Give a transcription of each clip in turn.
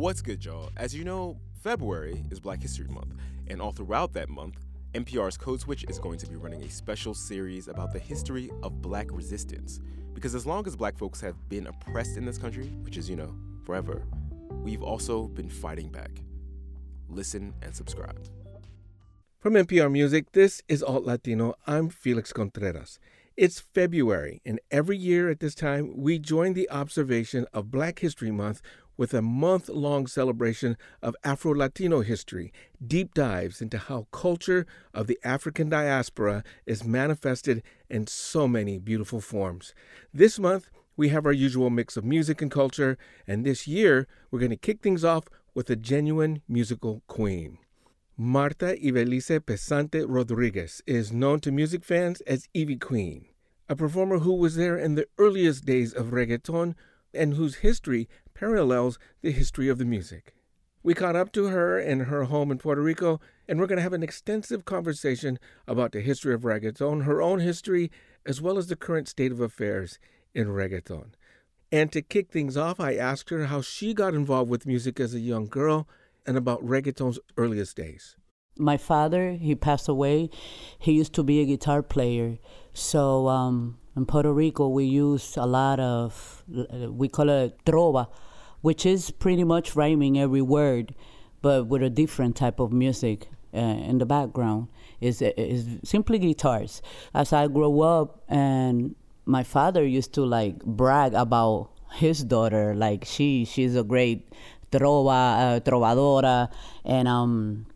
What's good, y'all? As you know, February is Black History Month, and all throughout that month, NPR's Code Switch is going to be running a special series about the history of black resistance. Because as long as black folks have been oppressed in this country, which is, you know, forever, we've also been fighting back. Listen and subscribe. From NPR Music, this is Alt Latino. I'm Felix Contreras. It's February, and every year at this time, we join the observation of Black History Month with a month long celebration of Afro Latino history, deep dives into how culture of the African diaspora is manifested in so many beautiful forms. This month, we have our usual mix of music and culture, and this year, we're going to kick things off with a genuine musical queen. Marta Ivelice Pesante Rodriguez is known to music fans as Ivy Queen, a performer who was there in the earliest days of reggaeton and whose history parallels the history of the music. We caught up to her in her home in Puerto Rico, and we're going to have an extensive conversation about the history of reggaeton, her own history, as well as the current state of affairs in reggaeton. And to kick things off, I asked her how she got involved with music as a young girl and about reggaeton's earliest days. My father, he passed away. He used to be a guitar player. So um, in Puerto Rico, we use a lot of, we call it trova which is pretty much rhyming every word, but with a different type of music uh, in the background. Is is simply guitars. As I grow up, and my father used to like brag about his daughter, like she she's a great trova uh, trovadora, and um.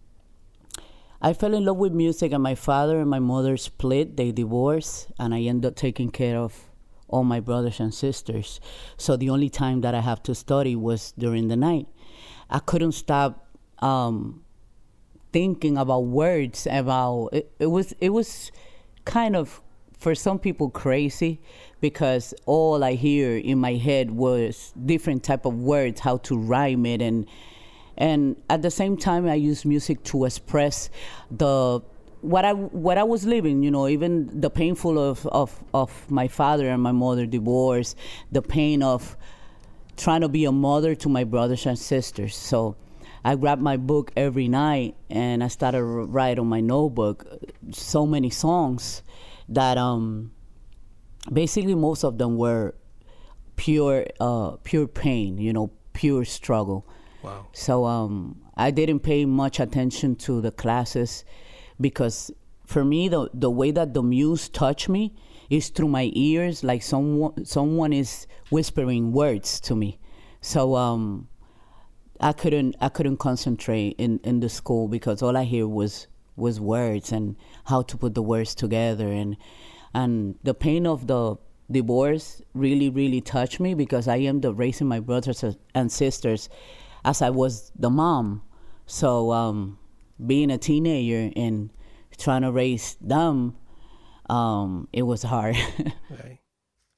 I fell in love with music, and my father and my mother split. They divorced, and I ended up taking care of all my brothers and sisters. So the only time that I have to study was during the night. I couldn't stop um, thinking about words. About it, it was it was kind of for some people crazy because all I hear in my head was different type of words, how to rhyme it and and at the same time I use music to express the what I what I was living, you know, even the painful of, of, of my father and my mother divorce, the pain of trying to be a mother to my brothers and sisters. So I grabbed my book every night and I started to write on my notebook so many songs that um, basically most of them were pure uh, pure pain, you know, pure struggle. Wow. So um, I didn't pay much attention to the classes because for me the the way that the muse touch me is through my ears like someone someone is whispering words to me. So um i couldn't i couldn't concentrate in in the school because all i hear was was words and how to put the words together. And and the pain of the divorce really really touched me because i am the raising my brothers and sisters as i was the mom. So um being a teenager and trying to raise them, um, it was hard. right.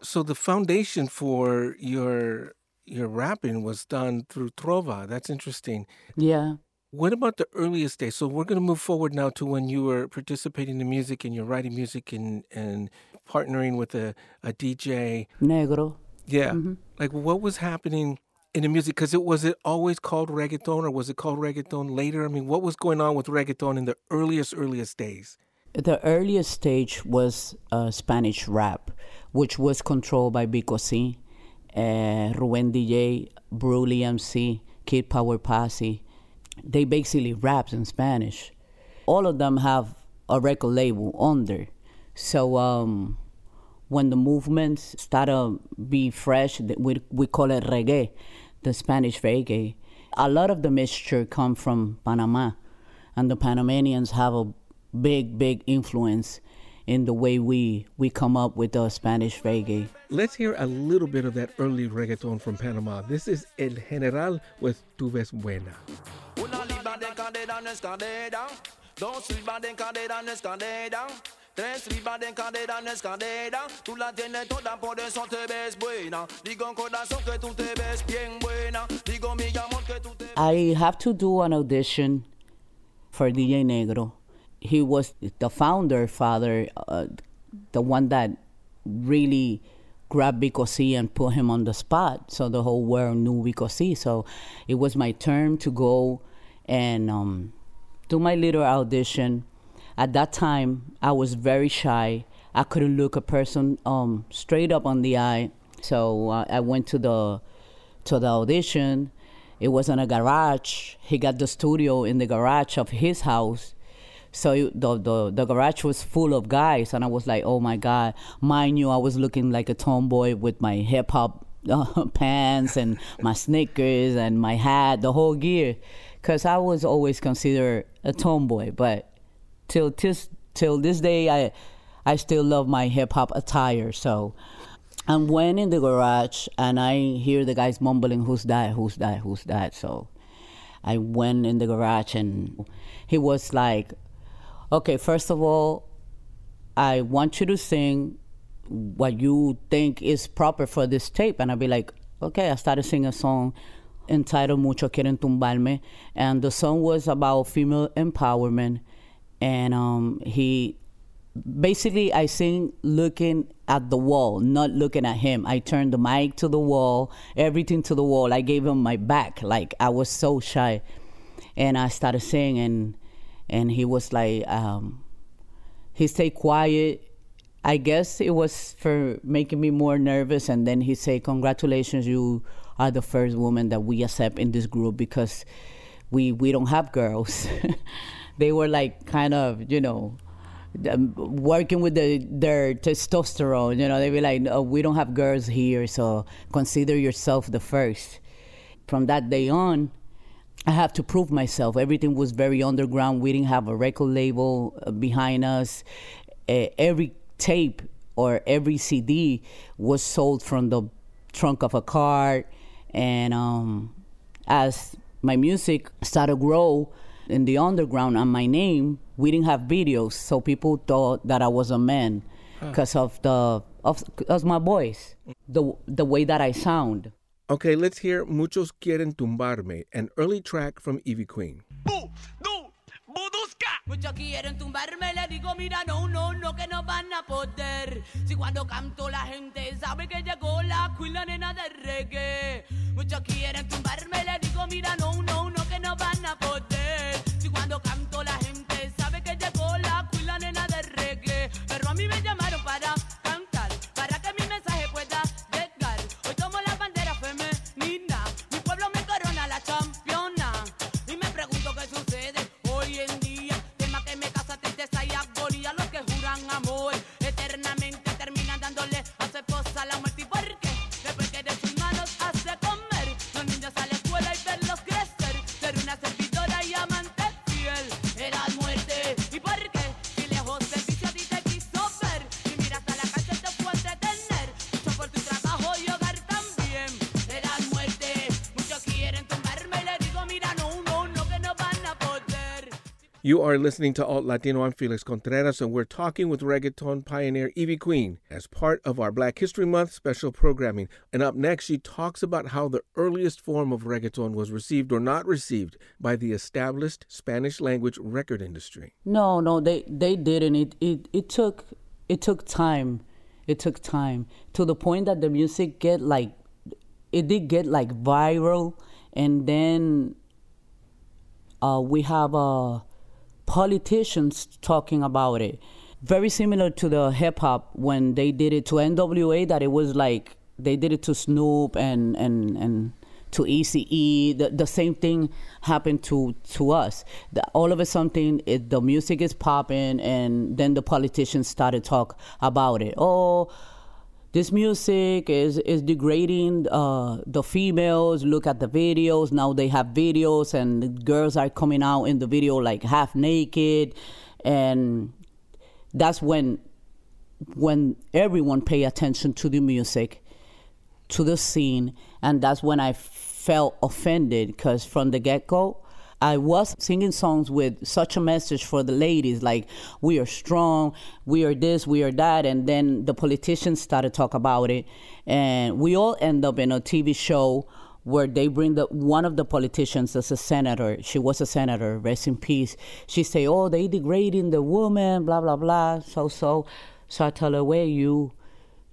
So the foundation for your your rapping was done through trova. That's interesting. Yeah. What about the earliest days? So we're going to move forward now to when you were participating in music and you're writing music and and partnering with a, a DJ. Negro. Yeah. Mm-hmm. Like what was happening in the music? Because it was it always called reggaeton, or was it called reggaeton later? I mean, what was going on with reggaeton in the earliest earliest days? The earliest stage was uh, Spanish rap, which was controlled by Vico C, uh, Ruben DJ, Brewley MC, Kid Power Posse. They basically rapped in Spanish. All of them have a record label under. So um, when the movements started to be fresh, we, we call it reggae the Spanish reggae. A lot of the mixture come from Panama, and the Panamanians have a big, big influence in the way we we come up with the Spanish reggae. Let's hear a little bit of that early reggaeton from Panama. This is El General with Te Ves Buena. Tres cadera en escalera. Tú la tienes toda, por eso te ves buena. Digo corazón que tú te ves bien buena. Digo mi amor que tú te I have to do an audition for DJ Negro. He was the founder father, uh, the one that really grabbed Vico C and put him on the spot. So the whole world knew Vico C. So it was my turn to go and um, do my little audition. At that time, I was very shy. I couldn't look a person um, straight up on the eye. So uh, I went to the to the audition. It was in a garage. He got the studio in the garage of his house. So the, the the garage was full of guys, and I was like, oh my god! Mind you, I was looking like a tomboy with my hip hop uh, pants and my sneakers and my hat, the whole gear, because I was always considered a tomboy. But till till till this day, I I still love my hip hop attire. So I went in the garage and I hear the guys mumbling, "Who's that? Who's that? Who's that?" So I went in the garage and he was like, "Okay, first of all, I want you to sing what you think is proper for this tape." And I'd be like, "Okay." I started singing a song entitled "Mucho Quieren Tumbarme," and the song was about female empowerment. And um, he basically I sing looking at the wall, not looking at him. I turned the mic to the wall, everything to the wall. I gave him my back, like I was so shy, and I started singing, and and he was like, um, he stayed quiet. I guess it was for making me more nervous, and then he said, "Congratulations, you are the first woman that we accept in this group because we we don't have girls." they were like kind of you know um, working with the, their testosterone. You know, they be like, oh, we don't have girls here, so consider yourself the first. From that day on, I have to prove myself. Everything was very underground. We didn't have a record label uh, behind us. Every tape or every CD was sold from the trunk of a car. And um, as my music started to grow in the underground and my name, we didn't have videos, so people thought that I was a man ah. because huh. of the of, of my voice, the the way that I sound. Okay, let's hear Muchos Quieren Tumbarme, an early track from Ivy Queen. Muchos quieren tumbarme, le digo, mira, no, no, no, que no van a poder. Si cuando canto la gente sabe que llegó la queen, la nena de reggae. Muchos quieren tumbarme, le digo, mira, no, no, no, que no van a poder. Si cuando canto la gente You are listening to Alt Latino. I'm Felix Contreras, and we're talking with reggaeton pioneer Ivy Queen as part of our Black History Month special programming. And up next, she talks about how the earliest form of reggaeton was received or not received by the established Spanish language record industry. No, no, they they didn't. It it it took it took time. It took time to the point that the music get like it did get like viral, and then uh, we have uh, politicians talking about it. Very similar to the hip hop when they did it to NWA, that it was like they did it to Snoop and and and to ECE. The, the same thing happened to to us. The, all of a sudden, it, the music is popping, and then the politicians started talk about it. Oh, this music is is degrading uh, the females. Look at the videos. Now they have videos, and girls are coming out in the video like half naked, and that's when when everyone pay attention to the music, to the scene, and that's when I felt offended because from the get go. I was singing songs with such a message for the ladies, like we are strong, we are this, we are that, and then the politicians started talk about it, and we all end up in a TV show where they bring the one of the politicians as a senator. She was a senator, rest in peace. She say, "Oh, they degrading the woman, blah blah blah." So so, so I tell her, "Where you?"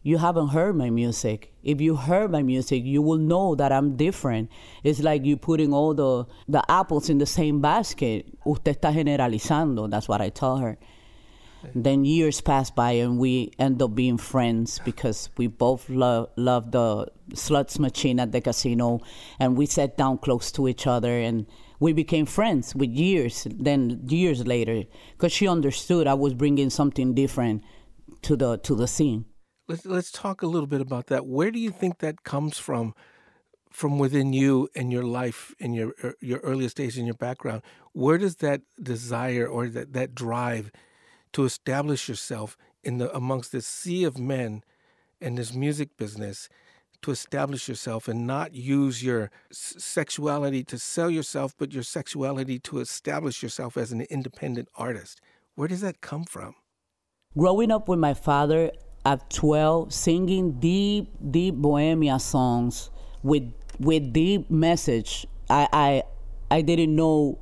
You haven't heard my music. If you heard my music, you will know that I'm different. It's like you putting all the, the apples in the same basket. Usted está generalizando. That's what I tell her. Then years pass by and we end up being friends because we both love love the sluts machine at the casino and we sat down close to each other and we became friends with years then years later because she understood I was bringing something different to the to the scene. Let's let's talk a little bit about that. Where do you think that comes from? From within you and your life, in your er, your earliest days in your background, where does that desire or that, that drive to establish yourself in the amongst this sea of men and this music business to establish yourself and not use your sexuality to sell yourself but your sexuality to establish yourself as an independent artist where does that come from growing up with my father at 12 singing deep deep bohemia songs with with deep message. I i i didn't know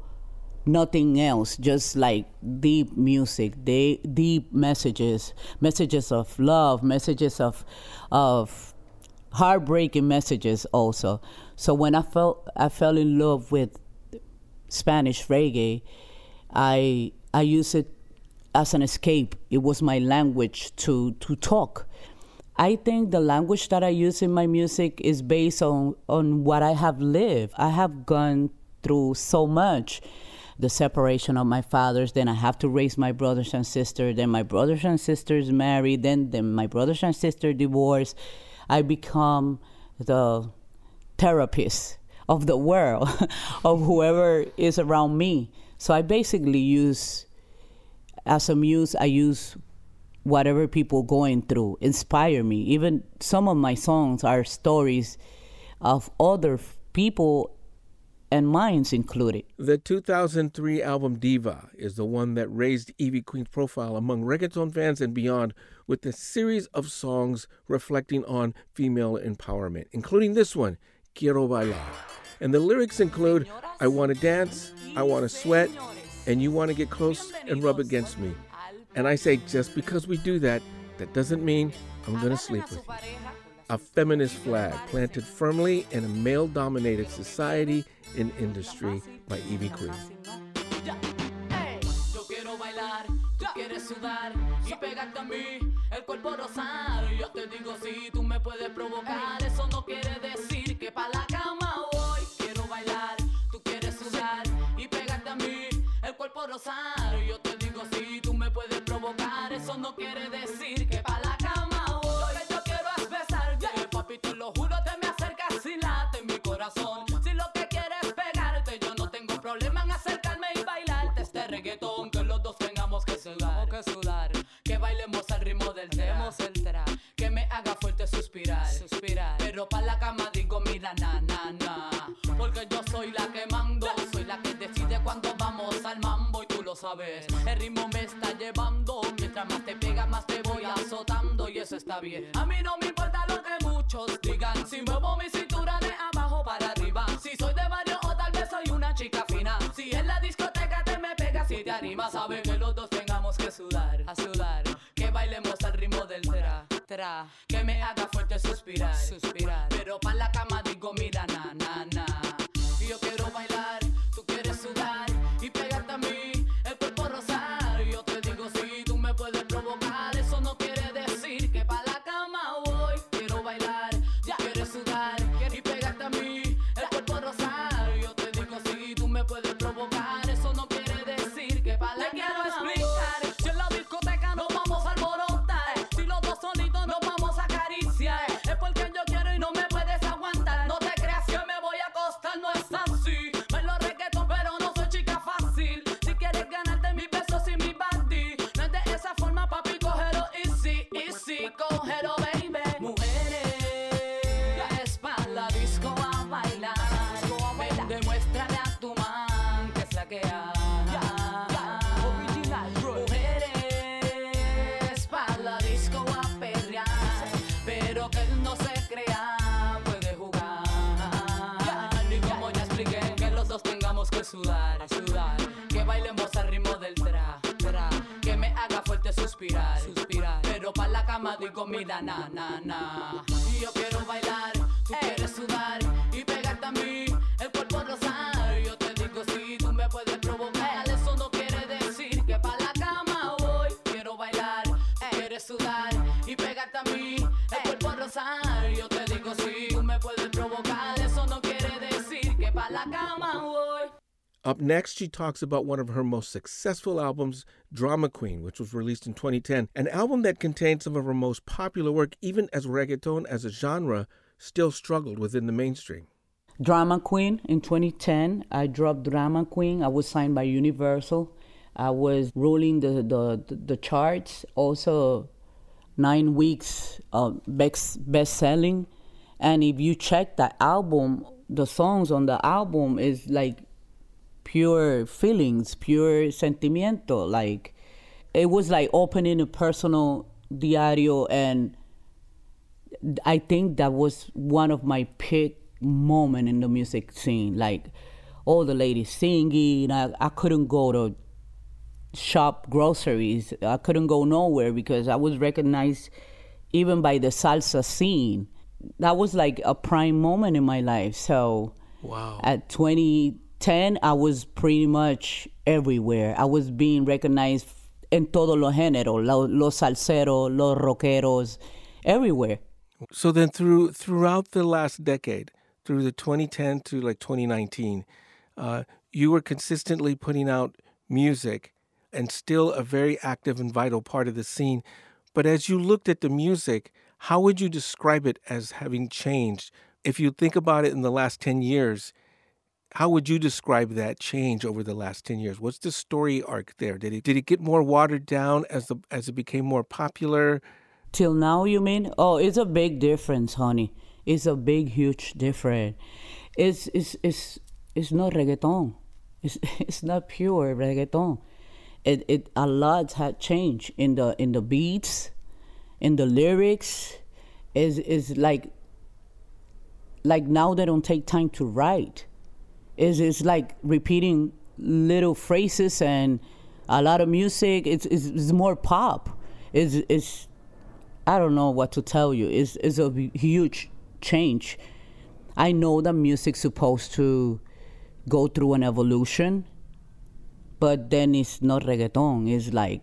nothing else just like deep music they deep messages messages of love messages of of heartbreaking messages also. So when i felt i fell in love with spanish reggae i i use it as an escape it was my language to to talk i think the language that i use in my music is based on on what i have lived i have gone through so much the separation of my fathers. Then I have to raise my brothers and sisters. Then my brothers and sisters marry. Then, then my brothers and sisters divorce. I become the therapist of the world, of whoever is around me. So I basically use, as a muse, I use whatever people going through inspire me. Even some of my songs are stories of other people and mine's included. The 2003 album Diva is the one that raised Ivy Queen's profile among reggaeton fans and beyond with a series of songs reflecting on female empowerment, including this one, Quiero Bailar. And the lyrics include I want to dance, I want to sweat, and you want to get close and rub against me. And I say, just because we do that, that doesn't mean I'm going to sleep with you. A feminist flag planted firmly in a male dominated society in Industry by Ivy Queen. El cuerpo rosar. Yo te digo si tú me puedes provocar, eso no quiere decir El ritmo me está llevando, mientras más te pega, más te voy azotando y eso está bien. A mí no me importa lo que muchos digan, si muevo mi cintura de abajo para arriba. Si soy de barrio o tal vez soy una chica fina. Si en la discoteca te me pegas y te animas, sabe que los dos tengamos que sudar, a sudar. Que bailemos al ritmo del tra, tra. Que me haga fuerte suspirar, suspirar. Pero pa' la cama disco a perrear. Pero que él no se crea, puede jugar. Y como ya expliqué, que los dos tengamos que sudar, sudar. Que bailemos al ritmo del tra, tra. Que me haga fuerte suspirar, suspirar. Pero pa' la cama digo, mira, na, na, na. Y yo quiero bailar, tú quieres sudar y pegarte a mí, Up next, she talks about one of her most successful albums, Drama Queen, which was released in 2010, an album that contained some of her most popular work, even as reggaeton as a genre still struggled within the mainstream. Drama Queen in 2010. I dropped Drama Queen. I was signed by Universal. I was ruling the the, the charts. Also, nine weeks uh, best best selling. And if you check the album, the songs on the album is like pure feelings, pure sentimiento. Like it was like opening a personal diario, and I think that was one of my peak moment in the music scene. Like all the ladies singing, I, I couldn't go to shop groceries. I couldn't go nowhere because I was recognized even by the salsa scene. That was like a prime moment in my life. So Wow. at 2010, I was pretty much everywhere. I was being recognized en todos los géneros, los salseros, los rockeros, everywhere. So then, through throughout the last decade, through the 2010 to like 2019, uh, you were consistently putting out music, and still a very active and vital part of the scene. But as you looked at the music, how would you describe it as having changed? If you think about it in the last 10 years, how would you describe that change over the last 10 years? What's the story arc there? Did it did it get more watered down as the as it became more popular? Till now, you mean? Oh, it's a big difference, honey. It's a big, huge difference. It's it's it's it's not reggaeton. It's it's not pure reggaeton. It it a lot had changed in the in the beats, in the lyrics. Is is like like now they don't take time to write. Is it's like repeating little phrases and a lot of music. It's it's, it's more pop. It's it's I don't know what to tell you. It's, it's a huge change. I know that music's supposed to go through an evolution, but then it's not reggaeton. It's like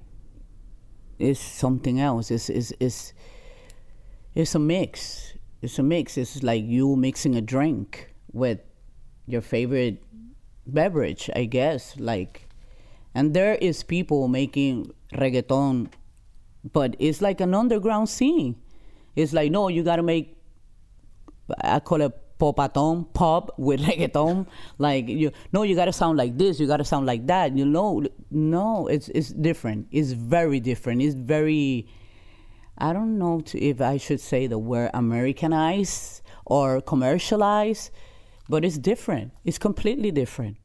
it's something else. It's it's it's, it's a mix. It's a mix. It's like you mixing a drink with your favorite beverage, I guess. Like, and there is people making reggaeton but it's like an underground scene. It's like no, you gotta make. I call it popaton, pop with reggaeton. Like you, no, you gotta sound like this. You gotta sound like that. You know, no, it's it's different. It's very different. It's very. I don't know if I should say the word Americanized or commercialized, but it's different. It's completely different.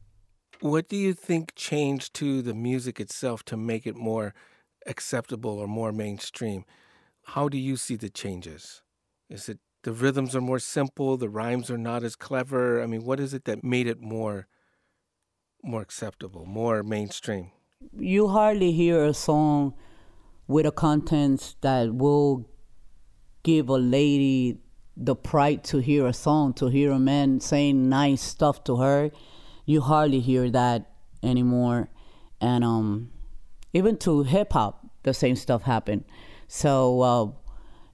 What do you think changed to the music itself to make it more acceptable or more mainstream? How do you see the changes? Is it the rhythms are more simple, the rhymes are not as clever? I mean, what is it that made it more more acceptable, more mainstream? you hardly hear a song with a content that will give a lady the pride to hear a song, to hear a man saying nice stuff to her. You hardly hear that anymore. And um, even to hip hop, the same stuff happen. So uh,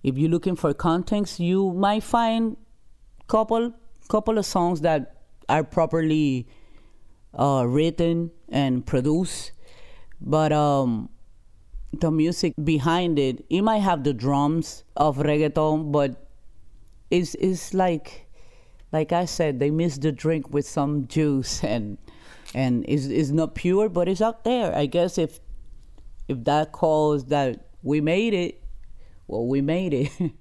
if you're looking for context, you might find couple couple of songs that are properly uh, written and produced, but um, the music behind it, it might have the drums of reggaeton, but it's it's like like I said, they miss the drink with some juice and and it's, it's not pure, but it's out there. I guess if if that calls that we made it, well, we made it.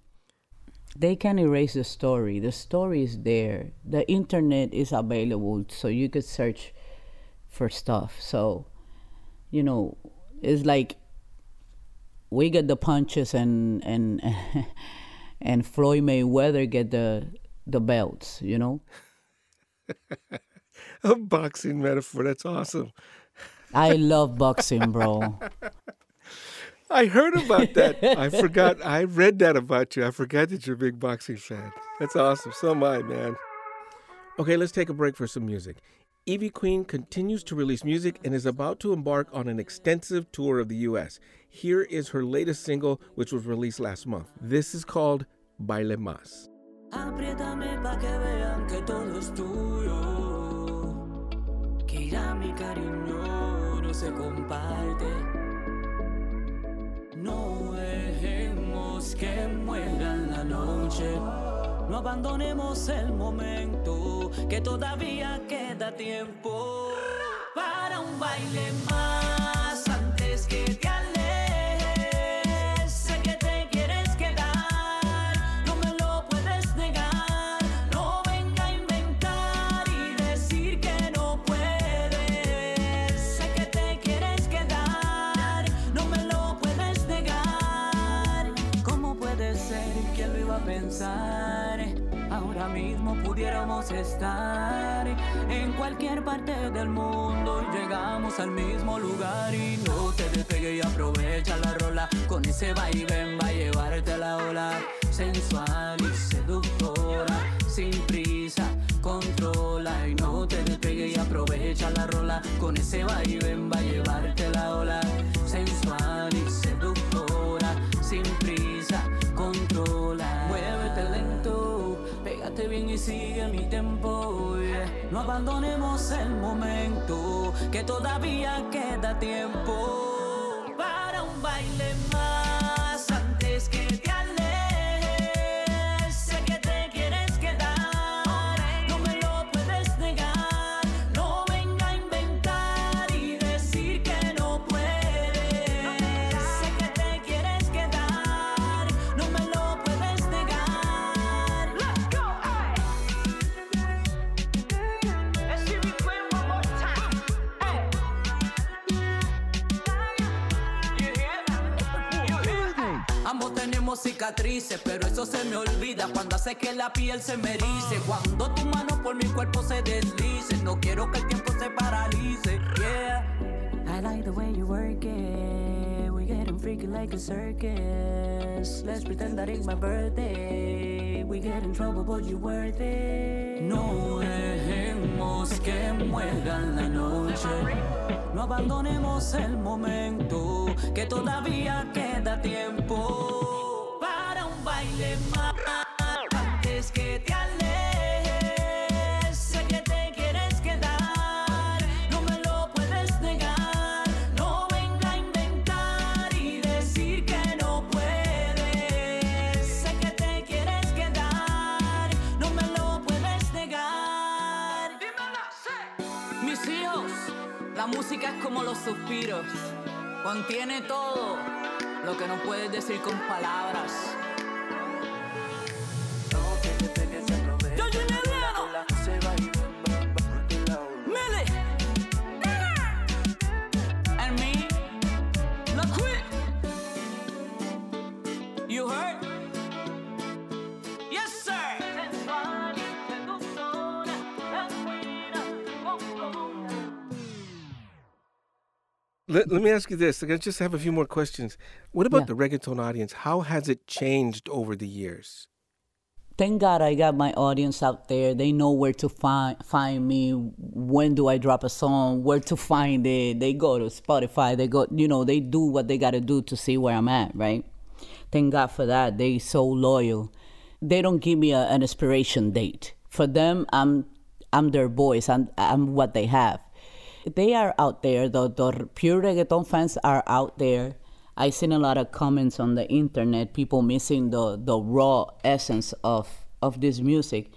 they can erase the story. The story is there. The internet is available, so you could search for stuff. So, you know, it's like we get the punches and and and Floyd Mayweather get the the belts. You know, A boxing metaphor. That's awesome. I love boxing, bro. I heard about that. I forgot. I read that about you. I forgot that you're a big boxing fan. That's awesome. So am I, man. Okay, let's take a break for some music. Ivy Queen continues to release music and is about to embark on an extensive tour of the U.S. Here is her latest single, which was released last month. This is called Baile Más. No dejemos que muera la noche. No abandonemos el momento, que todavía queda tiempo para un baile más estar en cualquier parte del mundo llegamos al mismo lugar y no te despegue y aprovecha la rola con ese vaivén va a llevarte a la ola sensual y seductora sin prisa controla y no te despegue y aprovecha la rola con ese vaivén va a llevarte la ola sigue mi tempo yeah. no abandonemos el momento que todavía queda tiempo para un baile más antes que tenemos cicatrices, pero eso se me olvida cuando hace que la piel se me erice. Cuando tu mano por mi cuerpo se deslice, no quiero que el tiempo se paralice. Yeah. I like the way you work it. We getting freaky like a circus. Let's pretend that it's my birthday. We get in trouble, but you worth it. No dejemos que muera la noche. No abandonemos el momento, que todavía queda tiempo baile más. Antes que te alejes, sé que te quieres quedar, no me lo puedes negar. No venga a inventar y decir que no puedes. Sé que te quieres quedar, no me lo puedes negar. Mis hijos, la música es como los suspiros. Contiene todo lo que no puedes decir con palabras. Let, let me ask you this. I just have a few more questions. What about Yeah. the reggaeton audience? How has it changed over the years? Thank God I got my audience out there. They know where to find find me. When do I drop a song? Where to find it? They go to Spotify. They go, you know, they do what they got to do to see where I'm at, right? Thank God for that. They so loyal. They don't give me a, an expiration date. For them, I'm I'm their voice. I'm I'm what they have. They are out there. The the pure reggaeton fans are out there. I seen a lot of comments on the internet, people missing the the raw essence of of this music.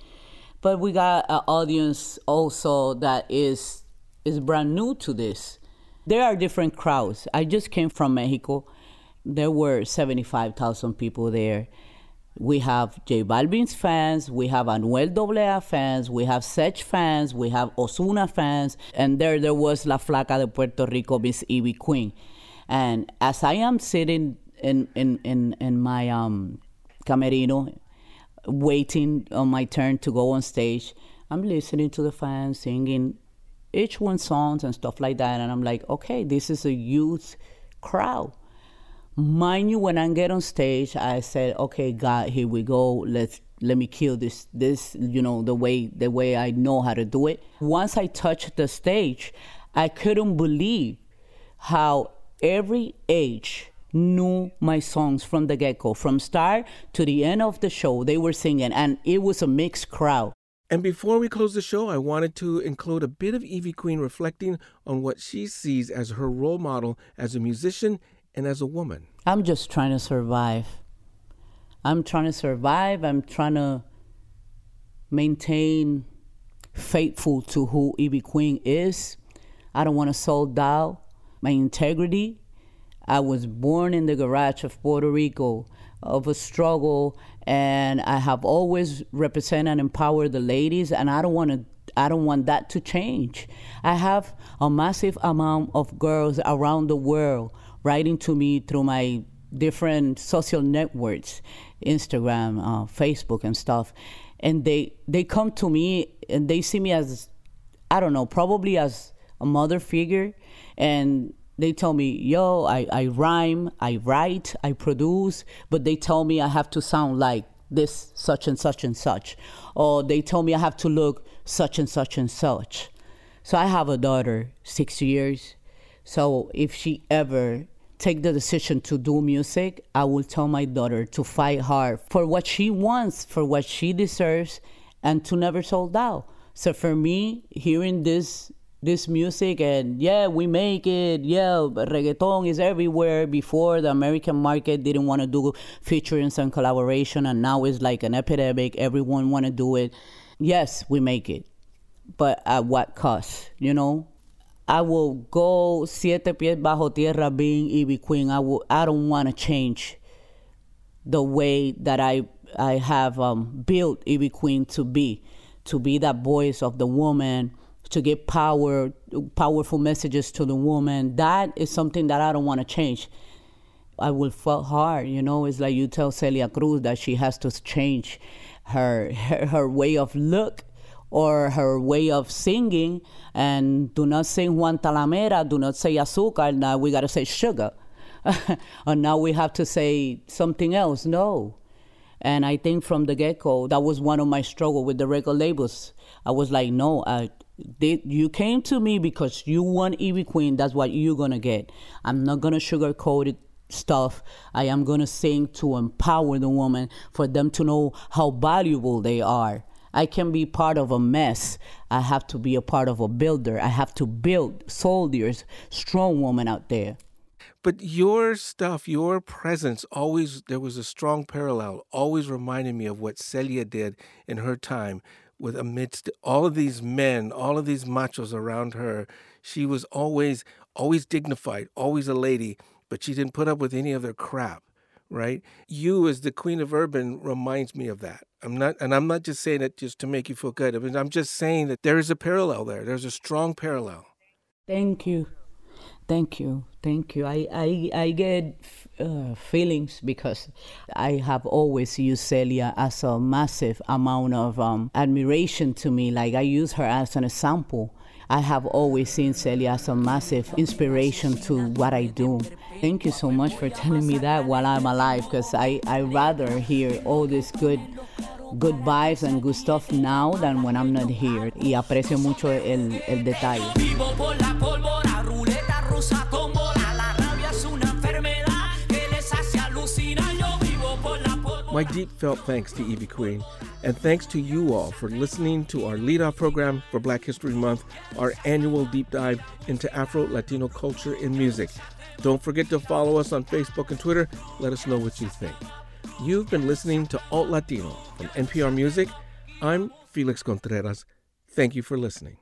But we got an audience also that is is brand new to this. There are different crowds. I just came from Mexico. There were 75,000 people there. We have J Balvin's fans, we have Anuel AA fans, we have Sech fans, we have Ozuna fans, and there there was La Flaca de Puerto Rico, Miss Ivy Queen. And as I am sitting in in in, in my um camerino, waiting on my turn to go on stage, I'm listening to the fans singing each one songs and stuff like that, and I'm like, okay, this is a youth crowd. Mind you, when I get on stage, I said, "Okay, God, here we go. Let's let me kill this. This, you know, the way the way I know how to do it." Once I touched the stage, I couldn't believe how every age knew my songs from the get go, from start to the end of the show. They were singing, and it was a mixed crowd. And before we close the show, I wanted to include a bit of Ivy Queen reflecting on what she sees as her role model as a musician and as a woman. I'm just trying to survive. I'm trying to survive. I'm trying to maintain faithful to who Ivy Queen is. I don't want to sold out my integrity. I was born in the garage of Puerto Rico of a struggle and I have always represented and empowered the ladies and I don't want to I don't want that to change. I have a massive amount of girls around the world writing to me through my different social networks, Instagram, uh, Facebook, and stuff, and they they come to me and they see me as I don't know, probably as a mother figure, and they tell me, yo, I, I rhyme, I write, I produce, but they tell me I have to sound like this, such and such and such. Or they tell me I have to look such and such and such. So I have a daughter, six years. So if she ever take the decision to do music, I will tell my daughter to fight hard for what she wants, for what she deserves, and to never sold out. So for me, hearing this this music and yeah, we make it. Yeah, reggaeton is everywhere. Before the American market didn't want to do featurings and collaboration, and now it's like an epidemic. Everyone want to do it. Yes, we make it, but at what cost? You know, I will go siete pies bajo tierra being Ivy Queen. I will. I don't want to change the way that I I have um, built Ivy Queen to be, to be that voice of the woman to give power, powerful messages to the woman. That is something that I don't want to change. I will fight hard, you know. It's like you tell Celia Cruz that she has to change her her, her way of look or her way of singing, and do not sing Guantanamera, do not say azúcar. Now we got to say sugar, and now we have to say something else. No, and I think from the get go, that was one of my struggle with the record labels. I was like, no, I, they, you came to me because you want Ivy Queen. That's what you're gonna get. I'm not gonna sugarcoat it stuff. I am gonna sing to empower the woman for them to know how valuable they are. I can be part of a mess. I have to be a part of a builder. I have to build soldiers, strong women out there. But your stuff, your presence, always, there was a strong parallel, always reminded me of what Celia did in her time with amidst all of these men, all of these machos around her. She was always, always dignified, always a lady, but she didn't put up with any of their crap, right? You, as the queen of urban, reminds me of that. I'm not, and I'm not just saying it just to make you feel good. I mean, I'm just saying that there is a parallel there. There's a strong parallel. Thank you. Thank you, thank you. I I, I get uh, feelings because I have always used Celia as a massive amount of um, admiration to me. Like I use her as an example. I have always seen Celia as a massive inspiration to what I do. Thank you so much for telling me that while I'm alive, because I I rather hear all this good good vibes and good stuff now than when I'm not here. Y aprecio mucho el, el detalle. Vivo por la pólvora, ruleta rusa con bola. La rabia es una enfermedad que les hace alucinar. Yo vivo por la pólvora. My deep felt thanks to Ivy Queen, and thanks to you all for listening to our lead-off program for Black History Month, our annual deep dive into Afro Latino culture and music. Don't forget to follow us on Facebook and Twitter. Let us know what you think. You've been listening to Alt Latino from NPR Music. I'm Felix Contreras. Thank you for listening.